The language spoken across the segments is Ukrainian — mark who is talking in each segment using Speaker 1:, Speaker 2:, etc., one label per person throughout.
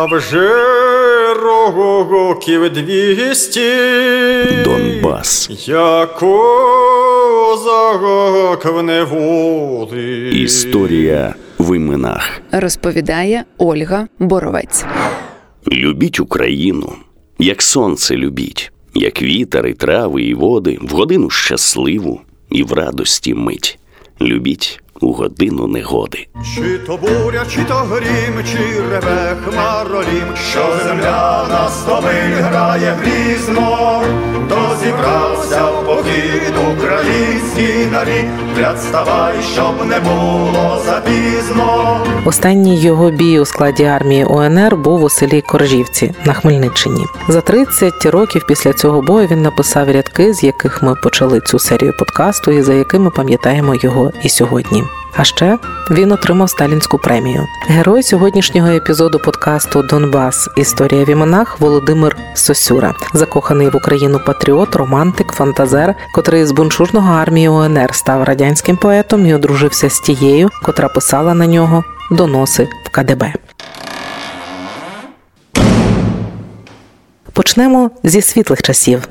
Speaker 1: А вже років двісті
Speaker 2: Донбас.
Speaker 1: Я козак в неволі.
Speaker 2: Історія в іменах.
Speaker 3: розповідає Ольга Боровець.
Speaker 2: Любіть Україну, як сонце любіть, як вітер і трави і води, в годину щасливу і в радості мить. Любіть у годину негоди.
Speaker 1: Чи то буря, чи то грім, чи реве хмаролім, що земля на стомиль грає грізно, то зібрався в похід український нарід, Представай, щоб не було запізно.
Speaker 4: Останній його бій у складі армії УНР був у селі Коржівці на Хмельниччині. За 30 років після цього бою він написав рядки, з яких ми почали цю серію подкасту, і за якими пам'ятаємо його і сьогодні. А ще він отримав сталінську премію. Герой сьогоднішнього епізоду подкасту Донбас. Історія в іменах Володимир Сосюра, закоханий в Україну патріот, романтик, фантазер, котрий з буншурного армії УНР став радянським поетом і одружився з тією, котра писала на нього доноси в КДБ. Почнемо зі світлих часів.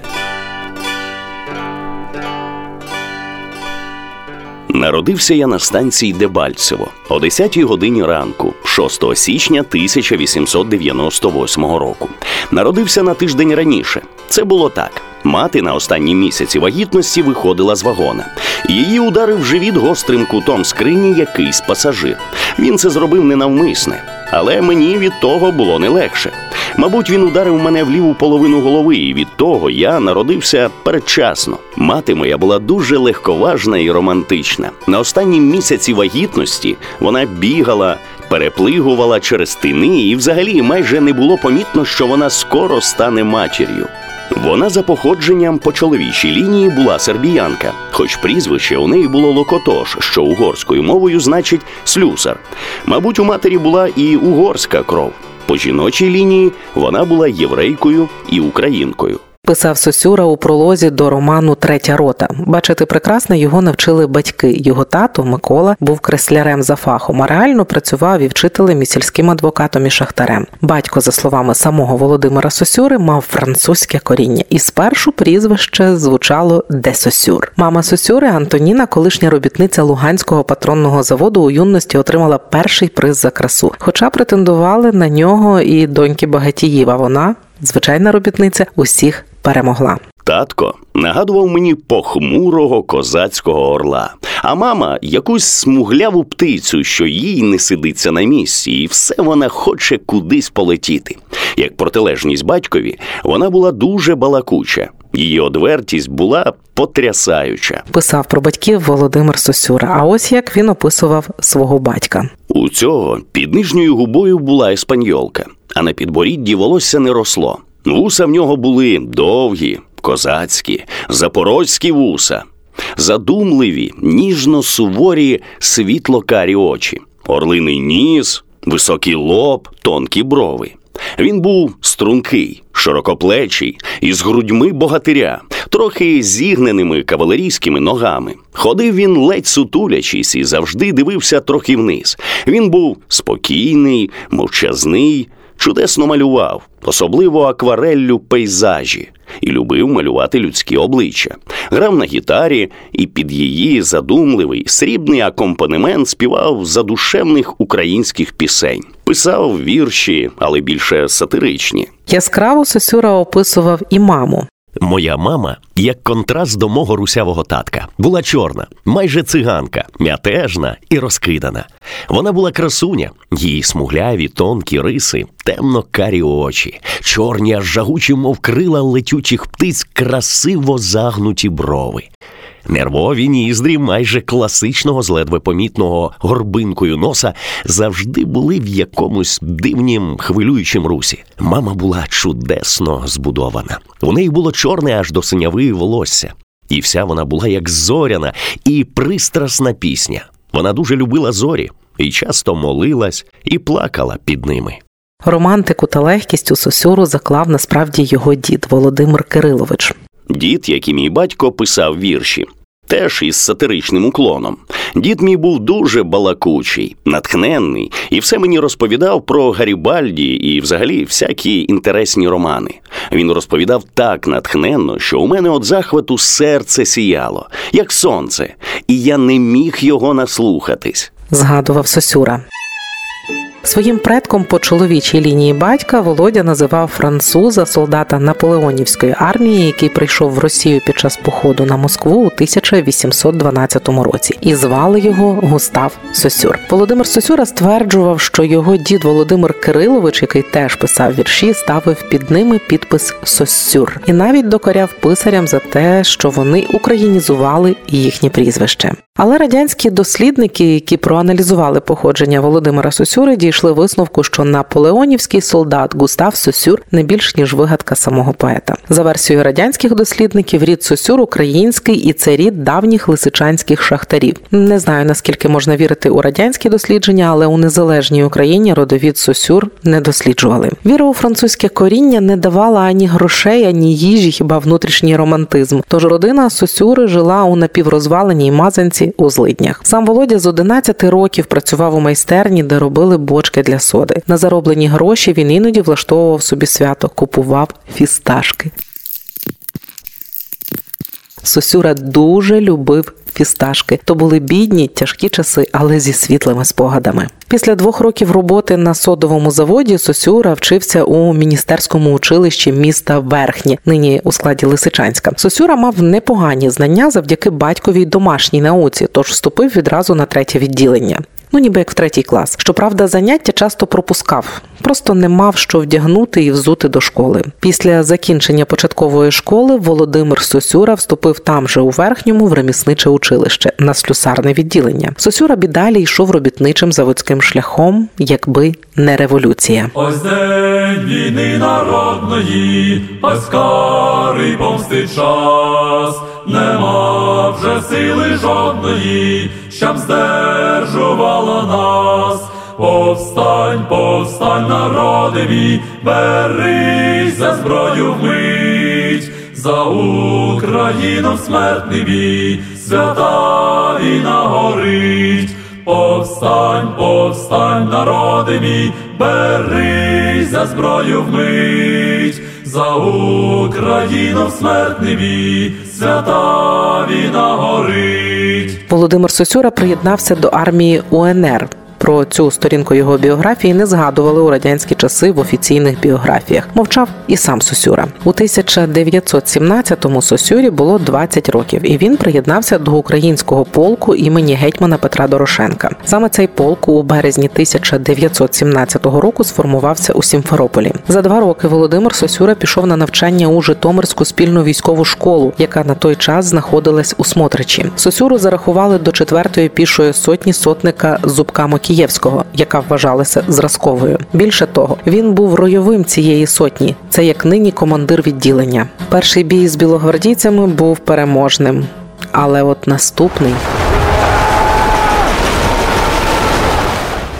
Speaker 2: Народився я на станції Дебальцево о 10-й годині ранку, 6 січня 1898 року. Народився на тиждень раніше. Це було так. Мати на останній місяці вагітності виходила з вагона. Її ударив живіт гострим кутом скрині якийсь пасажир. Він це зробив ненавмисне, але мені від того було не легше. Мабуть, він ударив мене в ліву половину голови, і від того я народився передчасно. Мати моя була дуже легковажна і романтична. На останнім місяці вагітності вона бігала. Переплигувала через тини, і взагалі майже не було помітно, що вона скоро стане матір'ю. Вона за походженням по чоловічій лінії була сербіянка, хоч прізвище у неї було Локотош, що угорською мовою значить слюсар. Мабуть, у матері була і угорська кров. По жіночій лінії вона була єврейкою і українкою.
Speaker 4: Писав Сосюра у пролозі до роману Третя рота. Бачити прекрасно його навчили батьки. Його тато Микола був креслярем за фахом, а реально працював і вчителем і сільським адвокатом і шахтарем. Батько, за словами самого Володимира Сосюри, мав французьке коріння, і спершу прізвище звучало де Сосюр. Мама Сосюри Антоніна, колишня робітниця Луганського патронного заводу, у юності отримала перший приз за красу. Хоча претендували на нього і доньки багатіїв, а вона звичайна робітниця усіх перемогла.
Speaker 2: Татко нагадував мені похмурого козацького орла, а мама якусь смугляву птицю, що їй не сидиться на місці, і все вона хоче кудись полетіти. Як протилежність батькові, вона була дуже балакуча. Її одвертість була потрясаюча.
Speaker 4: Писав про батьків Володимир Сосюра. А ось як він описував свого батька.
Speaker 2: У цього під нижньою губою була еспаньолка, а на підборідді волосся не росло. Вуса в нього були довгі, козацькі, запорозькі вуса, задумливі, ніжно суворі, світло-карі очі, орлиний ніс, високий лоб, тонкі брови. Він був стрункий, широкоплечий, із грудьми богатиря, трохи зігненими кавалерійськими ногами. Ходив він ледь сутулячись і завжди дивився трохи вниз. Він був спокійний, мовчазний, чудесно малював, особливо аквареллю пейзажі, і любив малювати людські обличчя. Грав на гітарі і під її задумливий срібний акомпанемент співав задушевних українських пісень, писав вірші, але більше сатиричні.
Speaker 4: Яскраво Сосюра описував і маму.
Speaker 5: Моя мама, як контраст до мого русявого татка, була чорна, майже циганка, м'ятежна і розкидана. Вона була красуня, її смугляві, тонкі риси, темно карі очі, чорні, аж жагучі, мов крила летючих птиць, красиво загнуті брови. Нервові ніздрі майже класичного, з ледве помітного горбинкою носа завжди були в якомусь дивнім хвилюючим русі. Мама була чудесно збудована. У неї було чорне аж до синяви волосся, і вся вона була як зоряна і пристрасна пісня. Вона дуже любила зорі і часто молилась і плакала під ними.
Speaker 4: Романтику та легкість у Сосюру заклав насправді його дід Володимир Кирилович.
Speaker 2: Дід, як і мій батько, писав вірші. теж із сатиричним уклоном. Дід мій був дуже балакучий, натхненний, і все мені розповідав про Гарібальді і, взагалі, всякі інтересні романи. Він розповідав так натхненно, що у мене от захвату серце сіяло, як сонце, і я не міг його наслухатись.
Speaker 4: Згадував Сосюра. Своїм предком по чоловічій лінії батька Володя називав француза солдата наполеонівської армії, який прийшов в Росію під час походу на Москву у 1812 році, і звали його Густав Сосюр. Володимир Сосюра стверджував, що його дід Володимир Кирилович, який теж писав вірші, ставив під ними підпис Сосюр і навіть докоряв писарям за те, що вони українізували їхнє прізвище. Але радянські дослідники, які проаналізували походження Володимира Сосюри, дійшли висновку, що наполеонівський солдат Густав Сосюр не більш ніж вигадка самого поета. За версією радянських дослідників, рід Сосюр український і це рід давніх лисичанських шахтарів. Не знаю наскільки можна вірити у радянські дослідження, але у незалежній Україні родовід Сосюр не досліджували. Віра у французьке коріння не давала ані грошей, ані їжі, хіба внутрішній романтизм. Тож родина Сосюри жила у напіврозваленій мазанці у злиднях. Сам Володя з 11 років працював у майстерні, де робили бочки для соди. На зароблені гроші він іноді влаштовував собі свято, купував фісташки. Сосюра дуже любив фісташки. То були бідні, тяжкі часи, але зі світлими спогадами. Після двох років роботи на содовому заводі Сосюра вчився у міністерському училищі міста Верхнє, нині у складі Лисичанська. Сосюра мав непогані знання завдяки батьковій домашній науці, тож вступив відразу на третє відділення ну ніби як в третій клас. Щоправда, заняття часто пропускав, просто не мав що вдягнути і взути до школи. Після закінчення початкової школи Володимир Сосюра вступив там же у верхньому в ремісниче училище на слюсарне відділення. Сосюра б далі йшов робітничим заводським шляхом, якби не революція.
Speaker 6: Ось день війни народної, ось карий помсти час, нема вже сили жодної, щоб здержувала нас. Повстань, повстань, народи берись за зброю вмить, за Україну смертний бій, свята війна горить. Повстань, повстань, народи мій, берись за зброю вмить, за Україну в смертний бій, свята війна горить.
Speaker 4: Володимир Сосюра приєднався до армії УНР. Про цю сторінку його біографії не згадували у радянські часи в офіційних біографіях. Мовчав і сам Сосюра. У 1917-му Сосюрі було 20 років, і він приєднався до українського полку імені гетьмана Петра Дорошенка. Саме цей полк у березні 1917 року сформувався у Сімферополі. За два роки Володимир Сосюра пішов на навчання у Житомирську спільну військову школу, яка на той час знаходилась у Смотричі. Сосюру зарахували до четвертої пішої сотні сотника Зубка Мокі. Києвського, яка вважалася зразковою. Більше того, він був ройовим цієї сотні. Це як нині командир відділення. Перший бій з білогвардійцями був переможним, але от наступний.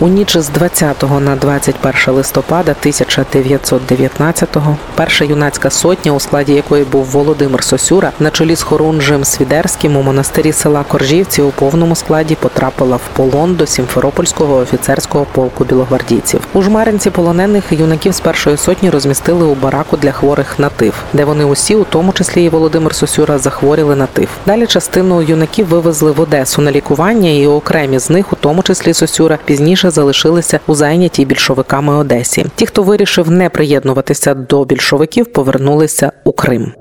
Speaker 4: У ніч з 20 на 21 листопада 1919-го перша юнацька сотня, у складі якої був Володимир Сосюра, на чолі з Хорунжем Свідерським у монастирі села Коржівці у повному складі потрапила в полон до Сімферопольського офіцерського полку білогвардійців. У жмаринці полонених юнаків з першої сотні розмістили у бараку для хворих на тиф, де вони усі, у тому числі і Володимир Сосюра, захворіли на тиф. Далі частину юнаків вивезли в Одесу на лікування, і окремі з них, у тому числі Сосюра, пізніше залишилися у зайнятій більшовиками Одесі. Ті, хто вирішив не приєднуватися до більшовиків, повернулися у Крим.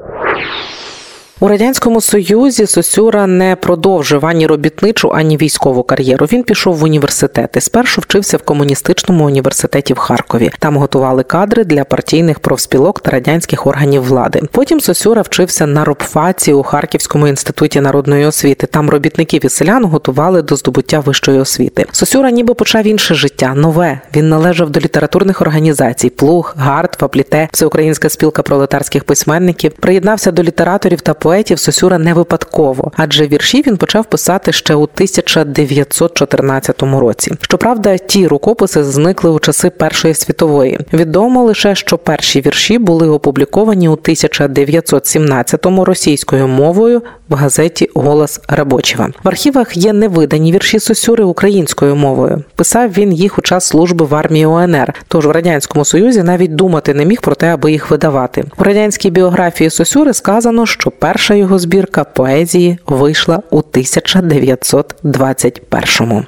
Speaker 4: У радянському союзі Сосюра не продовжив ані робітничу, ані військову кар'єру. Він пішов в університет і спершу вчився в комуністичному університеті в Харкові. Там готували кадри для партійних профспілок та радянських органів влади. Потім Сосюра вчився на робфаці у Харківському інституті народної освіти. Там робітників і селян готували до здобуття вищої освіти. Сосюра, ніби почав інше життя, нове. Він належав до літературних організацій: Плуг, Гард, Фапліте, Всеукраїнська спілка пролетарських письменників, приєднався до літераторів та поетів Сосюра не випадково, адже вірші він почав писати ще у 1914 році. Щоправда, ті рукописи зникли у часи Першої світової. Відомо лише, що перші вірші були опубліковані у 1917-му російською мовою в газеті Голос Рабочего». В архівах є невидані вірші Сосюри українською мовою. Писав він їх у час служби в армії УНР. Тож в радянському союзі навіть думати не міг про те, аби їх видавати. У радянській біографії Сосюри сказано, що перша його збірка поезії вийшла у 1921-му.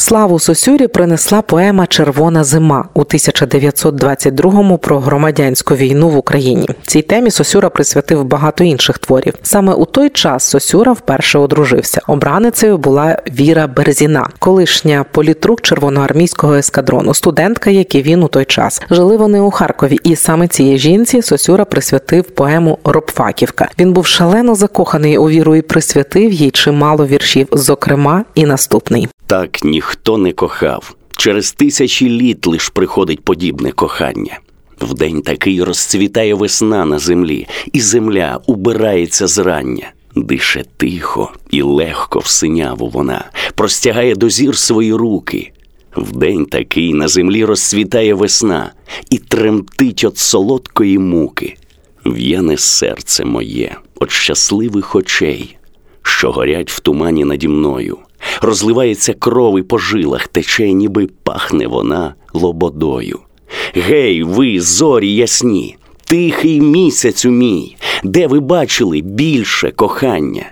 Speaker 4: Славу Сосюрі принесла поема Червона зима у 1922-му про громадянську війну в Україні. Цій темі Сосюра присвятив багато інших творів. Саме у той час Сосюра вперше одружився. Обраницею була Віра Берзіна, колишня політрук червоноармійського ескадрону, студентка, як і він у той час. Жили вони у Харкові, і саме цієї жінці Сосюра присвятив поему Робфаківка. Він був шалено закоханий у віру і присвятив їй чимало віршів, зокрема і наступний.
Speaker 2: Так ніхто не кохав. Через тисячі літ лиш приходить подібне кохання. В день такий розцвітає весна на землі, і земля убирається зрання. Дише тихо і легко в синяву вона, простягає до зір свої руки. В день такий на землі розцвітає весна і тремтить от солодкої муки. В'яне серце моє от щасливих очей, що горять в тумані наді мною. Розливається кров і по жилах, тече, ніби пахне вона лободою. Гей, ви, зорі ясні, тихий місяцю мій, де ви бачили більше кохання?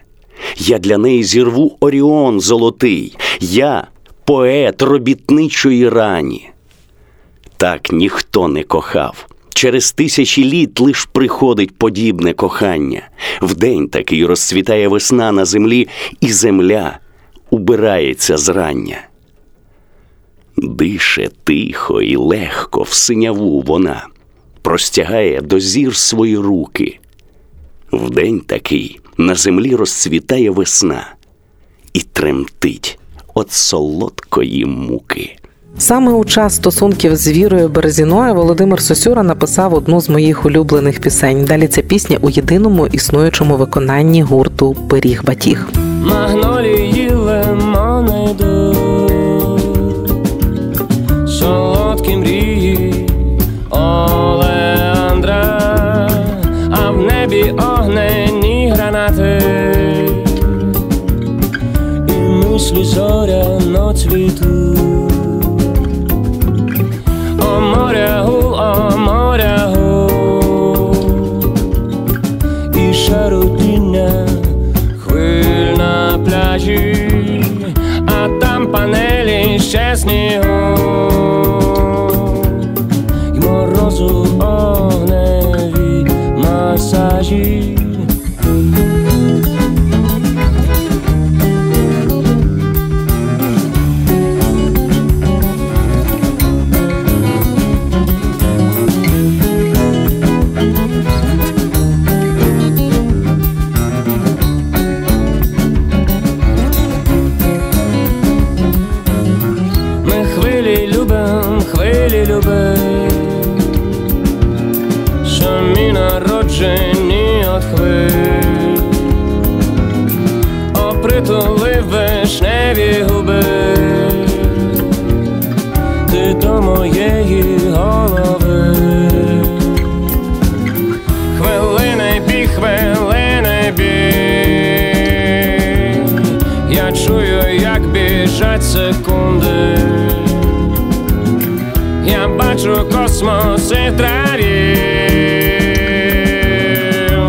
Speaker 2: Я для неї зірву Оріон золотий, я поет робітничої рані. Так ніхто не кохав. Через тисячі літ лиш приходить подібне кохання. Вдень такий розцвітає весна на землі, і земля убирається зрання. Дише тихо і легко в синяву вона простягає до зір свої руки. Вдень такий на землі розцвітає весна і тремтить от солодкої муки.
Speaker 4: Саме у час стосунків з Вірою Березіною Володимир Сосюра написав одну з моїх улюблених пісень. Далі ця пісня у єдиному існуючому виконанні гурту Пиріг Батіг.
Speaker 7: Магнолії солодкі мрії. Олеандра, а в небі огнені гранати, і мислі зоряно цвітуть. О моря гул, о моря гул, і шарудіння хвиль на пляжі, а там панелі ще снігу, mensagem. Чую, як біжать секунди. Я бачу космос і траві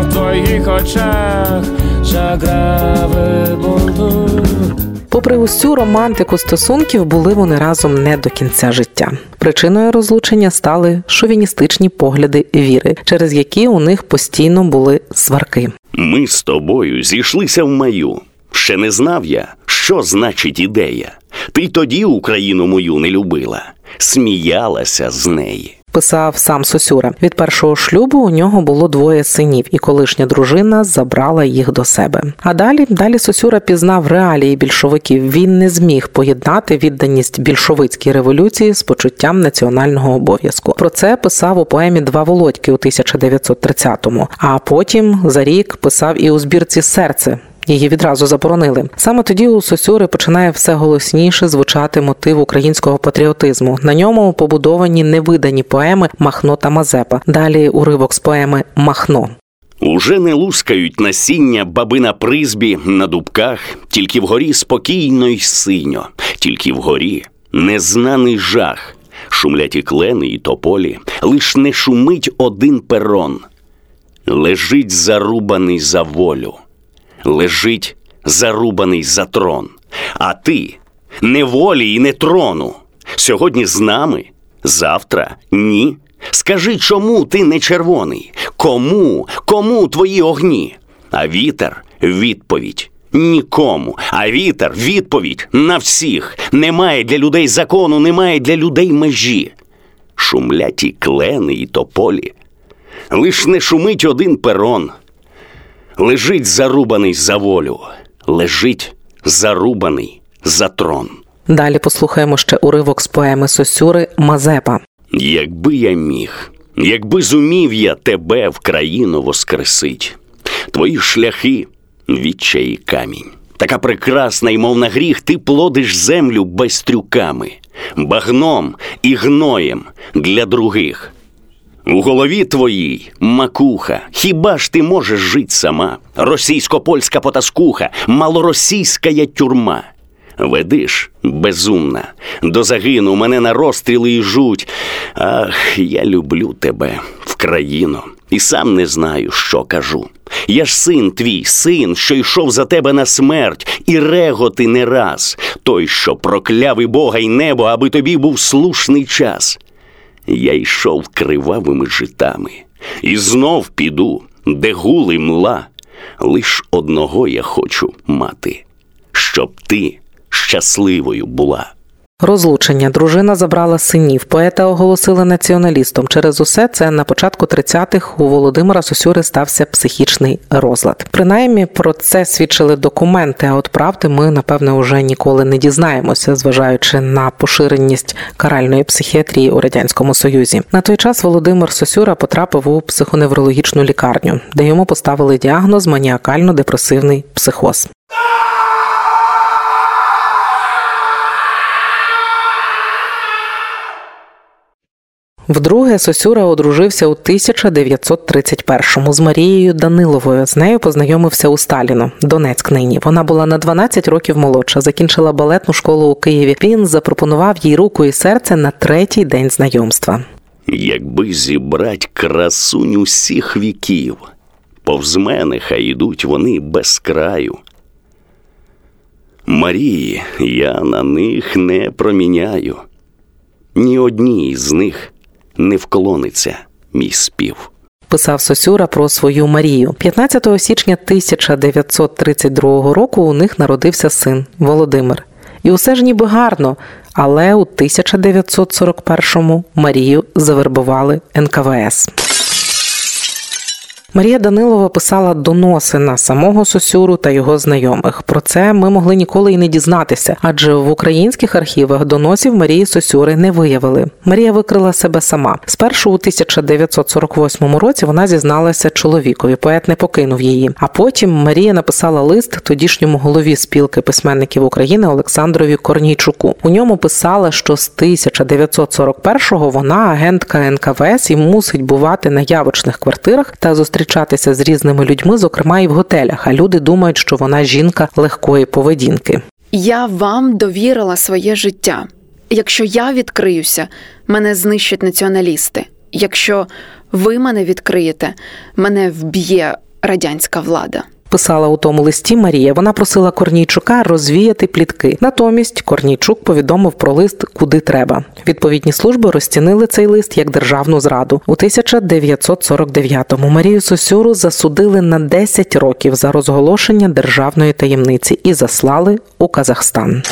Speaker 7: в твоїх очах заграви бунту.
Speaker 4: Попри усю романтику стосунків, були вони разом не до кінця життя. Причиною розлучення стали шовіністичні погляди віри, через які у них постійно були сварки.
Speaker 2: Ми з тобою зійшлися в маю. Ще не знав я, що значить ідея. Ти тоді Україну мою не любила, сміялася з неї.
Speaker 4: Писав сам Сосюра. Від першого шлюбу у нього було двоє синів, і колишня дружина забрала їх до себе. А далі далі Сосюра пізнав реалії більшовиків. Він не зміг поєднати відданість більшовицькій революції з почуттям національного обов'язку. Про це писав у поемі Два Володьки у 1930-му, А потім за рік писав і у збірці Серце. Її відразу заборонили. Саме тоді у Сосюри починає все голосніше звучати мотив українського патріотизму. На ньому побудовані невидані поеми Махно та Мазепа. Далі уривок з поеми Махно.
Speaker 2: Уже не лускають насіння баби на призбі на дубках, тільки вгорі спокійно й синьо, тільки вгорі незнаний жах. Шумлять і клени, і тополі, лиш не шумить один перон. Лежить зарубаний за волю, лежить зарубаний за трон. А ти не волі і не трону. Сьогодні з нами, завтра ні. Скажи, чому ти не червоний? Кому? Кому твої огні? А вітер відповідь. Нікому. А вітер відповідь на всіх. Немає для людей закону, немає для людей межі. Шумлять і клени, і тополі. Лиш не шумить один перон. Лежить зарубаний за волю, лежить зарубаний за трон.
Speaker 4: Далі послухаємо ще уривок з поеми Сосюри Мазепа.
Speaker 2: Якби я міг, якби зумів я тебе в країну воскресить, твої шляхи відчай і камінь. Така прекрасна й мов на гріх, ти плодиш землю безтрюками, багном і гноєм для других. У голові твоїй макуха, хіба ж ти можеш жить сама? Російсько-польська потаскуха, малоросійська тюрма. Ведиш, безумна, до загину мене на розстріли і жуть. Ах, я люблю тебе в країну, і сам не знаю, що кажу. Я ж син твій, син, що йшов за тебе на смерть, і реготи не раз, той, що прокляв і Бога й небо, аби тобі був слушний час. Я йшов кривавими житами, і знов піду, де гули мла. Лиш одного я хочу мати, щоб ти щасливою була.
Speaker 4: Розлучення дружина забрала синів. Поета оголосили націоналістом. Через усе це на початку 30-х у Володимира Сосюри стався психічний розлад. Принаймні про це свідчили документи. А от правди ми напевне уже ніколи не дізнаємося, зважаючи на поширеність каральної психіатрії у радянському союзі. На той час Володимир Сосюра потрапив у психоневрологічну лікарню, де йому поставили діагноз маніакально-депресивний психоз. Вдруге Сосюра одружився у 1931-му з Марією Даниловою. З нею познайомився у Сталіно, Донецьк нині. Вона була на 12 років молодша, закінчила балетну школу у Києві. Він запропонував їй руку і серце на третій день знайомства.
Speaker 2: Якби зібрать красунь усіх віків, повз мене хай ідуть вони без краю. Марії, я на них не проміняю. Ні одній з них не вклониться мій спів.
Speaker 4: Писав Сосюра про свою Марію. 15 січня 1932 року у них народився син Володимир. І усе ж ніби гарно, але у 1941-му Марію завербували НКВС. Марія Данилова писала доноси на самого Сосюру та його знайомих. Про це ми могли ніколи й не дізнатися, адже в українських архівах доносів Марії Сосюри не виявили. Марія викрила себе сама. Спершу у 1948 році вона зізналася чоловікові. Поет не покинув її. А потім Марія написала лист тодішньому голові спілки письменників України Олександрові Корнійчуку. У ньому писала, що з 1941-го вона агентка НКВС і мусить бувати на явочних квартирах та зустрічати зустрічатися з різними людьми, зокрема і в готелях. А люди думають, що вона жінка легкої поведінки.
Speaker 3: Я вам довірила своє життя. Якщо я відкриюся, мене знищать націоналісти. Якщо ви мене відкриєте, мене вб'є радянська влада
Speaker 4: писала у тому листі Марія. Вона просила Корнійчука розвіяти плітки. Натомість Корнійчук повідомив про лист куди треба. Відповідні служби розцінили цей лист як державну зраду. У 1949-му Марію Сосюру засудили на 10 років за розголошення державної таємниці і заслали у Казахстан.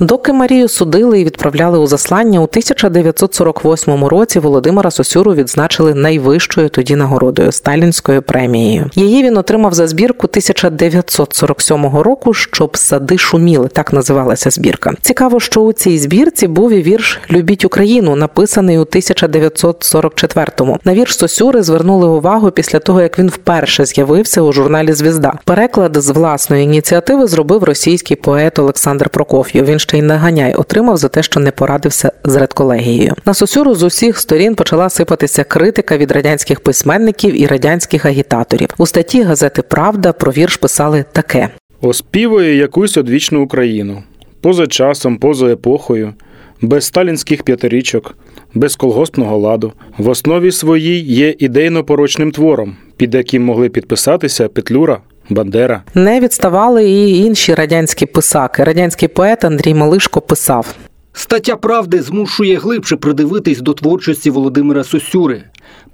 Speaker 4: Доки Марію судили і відправляли у заслання, у 1948 році Володимира Сосюру відзначили найвищою тоді нагородою сталінською премією. Її він отримав за збірку 1947 року, щоб сади шуміли. Так називалася збірка. Цікаво, що у цій збірці був і вірш Любіть Україну, написаний у 1944-му. На вірш Сосюри звернули увагу після того, як він вперше з'явився у журналі Звізда. Переклад з власної ініціативи зробив російський поет Олександр Прокоф'єв. Він ще й наганяй отримав за те, що не порадився з редколегією. На Сосюру з усіх сторін почала сипатися критика від радянських письменників і радянських агітаторів. У статті газети Правда про вірш писали таке:
Speaker 8: оспівує якусь одвічну Україну поза часом, поза епохою, без сталінських п'ятирічок, без колгоспного ладу. В основі своїй є ідейно-порочним твором, під яким могли підписатися Петлюра, Бандера.
Speaker 4: Не відставали і інші радянські писаки. Радянський поет Андрій Малишко писав.
Speaker 9: Стаття правди змушує глибше придивитись до творчості Володимира Сосюри.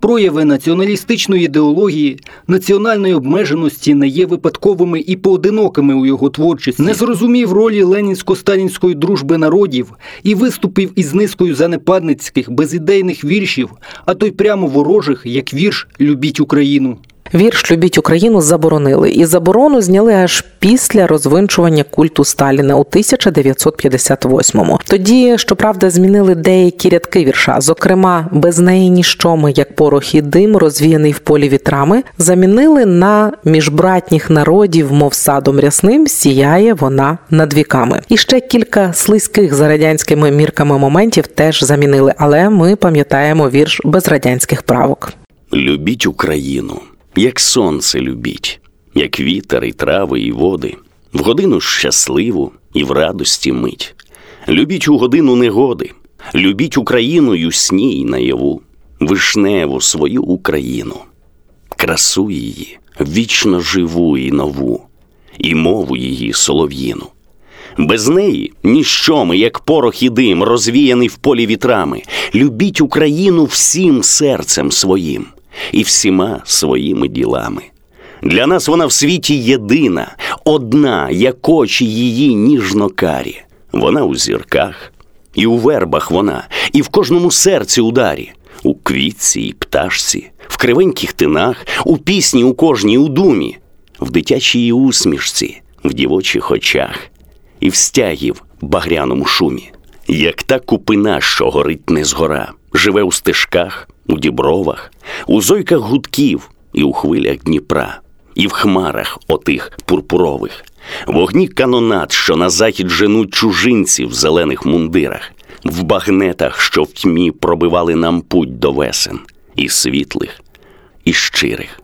Speaker 9: Прояви націоналістичної ідеології, національної обмеженості не є випадковими і поодинокими у його творчості. Не зрозумів ролі ленінсько-сталінської дружби народів і виступив із низкою занепадницьких, безідейних віршів, а то й прямо ворожих, як вірш Любіть Україну.
Speaker 4: Вірш Любіть Україну заборонили, і заборону зняли аж після розвинчування культу Сталіна у 1958-му. Тоді, щоправда, змінили деякі рядки вірша. Зокрема, без неї ніщо ми, як порох і дим, розвіяний в полі вітрами, замінили на міжбратніх народів, мов садом рясним, сіяє вона над віками. І ще кілька слизьких за радянськими мірками моментів теж замінили, але ми пам'ятаємо вірш без радянських правок.
Speaker 2: Любіть Україну, як сонце любіть, як вітер і трави, і води, в годину щасливу і в радості мить. Любіть у годину негоди, любіть Україну й наяву, вишневу свою Україну, красу її, вічно живу і нову, і мову її солов'їну. Без неї ніщо ми, як порох і дим, розвіяний в полі вітрами. Любіть Україну всім серцем своїм і всіма своїми ділами. Для нас вона в світі єдина, одна, як очі її ніжно карі. Вона у зірках, і у вербах вона, і в кожному серці ударі, у квітці і пташці, в кривеньких тинах, у пісні у кожній у думі, в дитячій усмішці, в дівочих очах і в стягів багряному шумі, як та купина, що горить не згора, живе у стежках, у дібровах, у зойках гудків і у хвилях Дніпра, і в хмарах отих пурпурових, вогні канонат, що на захід женуть чужинці в зелених мундирах, в багнетах, що в тьмі пробивали нам путь до весен, і світлих, і щирих.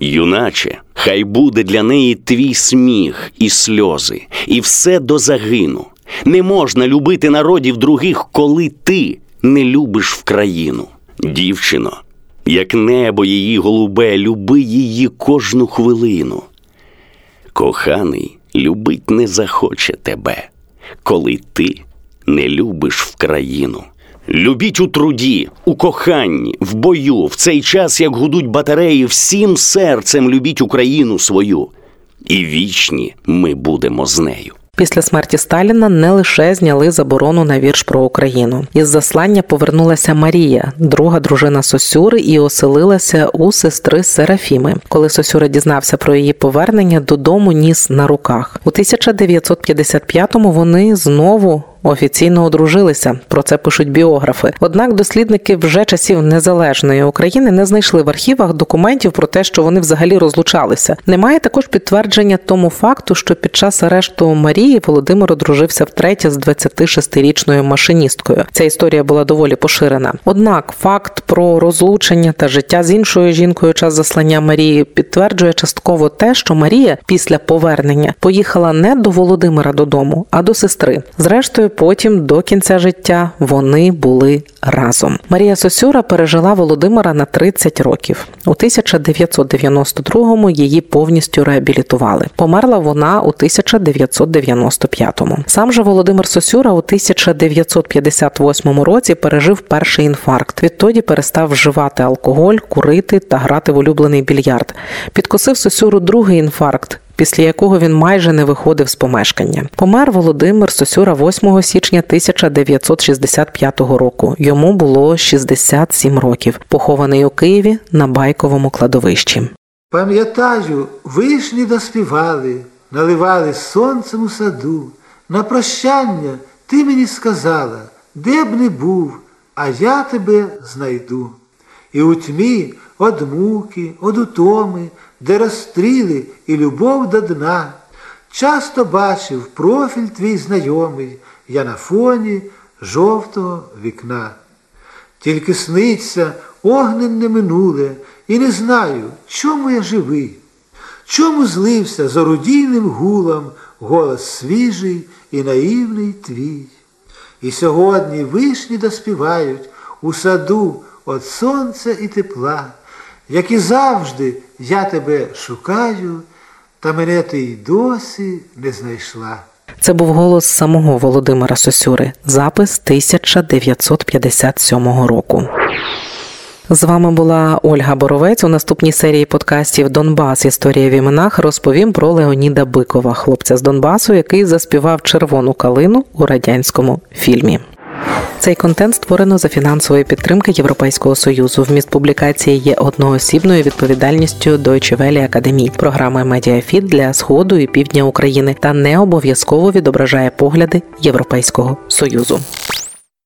Speaker 2: Юначе, хай буде для неї твій сміх і сльози, і все до загину. Не можна любити народів других, коли ти не любиш в країну. Дівчино, як небо її голубе, люби її кожну хвилину. Коханий любить не захоче тебе, коли ти не любиш в країну. Любіть у труді, у коханні, в бою, в цей час, як гудуть батареї, всім серцем любіть Україну свою, і вічні ми будемо з нею.
Speaker 4: Після смерті Сталіна не лише зняли заборону на вірш про Україну. Із заслання повернулася Марія, друга дружина Сосюри, і оселилася у сестри Серафіми. Коли Сосюра дізнався про її повернення, додому ніс на руках. У 1955-му вони знову. Офіційно одружилися, про це пишуть біографи. Однак дослідники вже часів незалежної України не знайшли в архівах документів про те, що вони взагалі розлучалися. Немає також підтвердження тому факту, що під час арешту Марії Володимир одружився втретє з 26-річною машиністкою. Ця історія була доволі поширена. Однак факт про розлучення та життя з іншою жінкою час заслання Марії підтверджує частково те, що Марія після повернення поїхала не до Володимира додому, а до сестри. Зрештою потім до кінця життя вони були разом. Марія Сосюра пережила Володимира на 30 років. У 1992-му її повністю реабілітували. Померла вона у 1995-му. Сам же Володимир Сосюра у 1958 році пережив перший інфаркт. Відтоді перестав вживати алкоголь, курити та грати в улюблений більярд. Підкосив Сосюру другий інфаркт після якого він майже не виходив з помешкання. Помер Володимир Сосюра 8 січня 1965 року. Йому було 67 років. Похований у Києві на байковому кладовищі.
Speaker 10: Пам'ятаю, вишні доспівали, наливали сонцем у саду. На прощання ти мені сказала, де б не був, а я тебе знайду. І у тьмі од муки, од утоми, де розстріли і любов до дна. Часто бачив профіль твій знайомий, я на фоні жовтого вікна. Тільки сниться огненне минуле, і не знаю, чому я живий, чому злився з орудійним гулом голос свіжий і наївний твій. І сьогодні вишні доспівають у саду от сонця і тепла, як і завжди я тебе шукаю, та мене ти й досі не знайшла.
Speaker 4: Це був голос самого Володимира Сосюри, запис 1957 року. З вами була Ольга Боровець. У наступній серії подкастів Донбас. Історія в іменах розповім про Леоніда Бикова, хлопця з Донбасу, який заспівав червону калину у радянському фільмі. Цей контент створено за фінансової підтримки Європейського союзу. Вміст публікації є одноосібною відповідальністю Deutsche Welle Академії, програми Медіафіт для сходу і півдня України та не обов'язково відображає погляди Європейського союзу.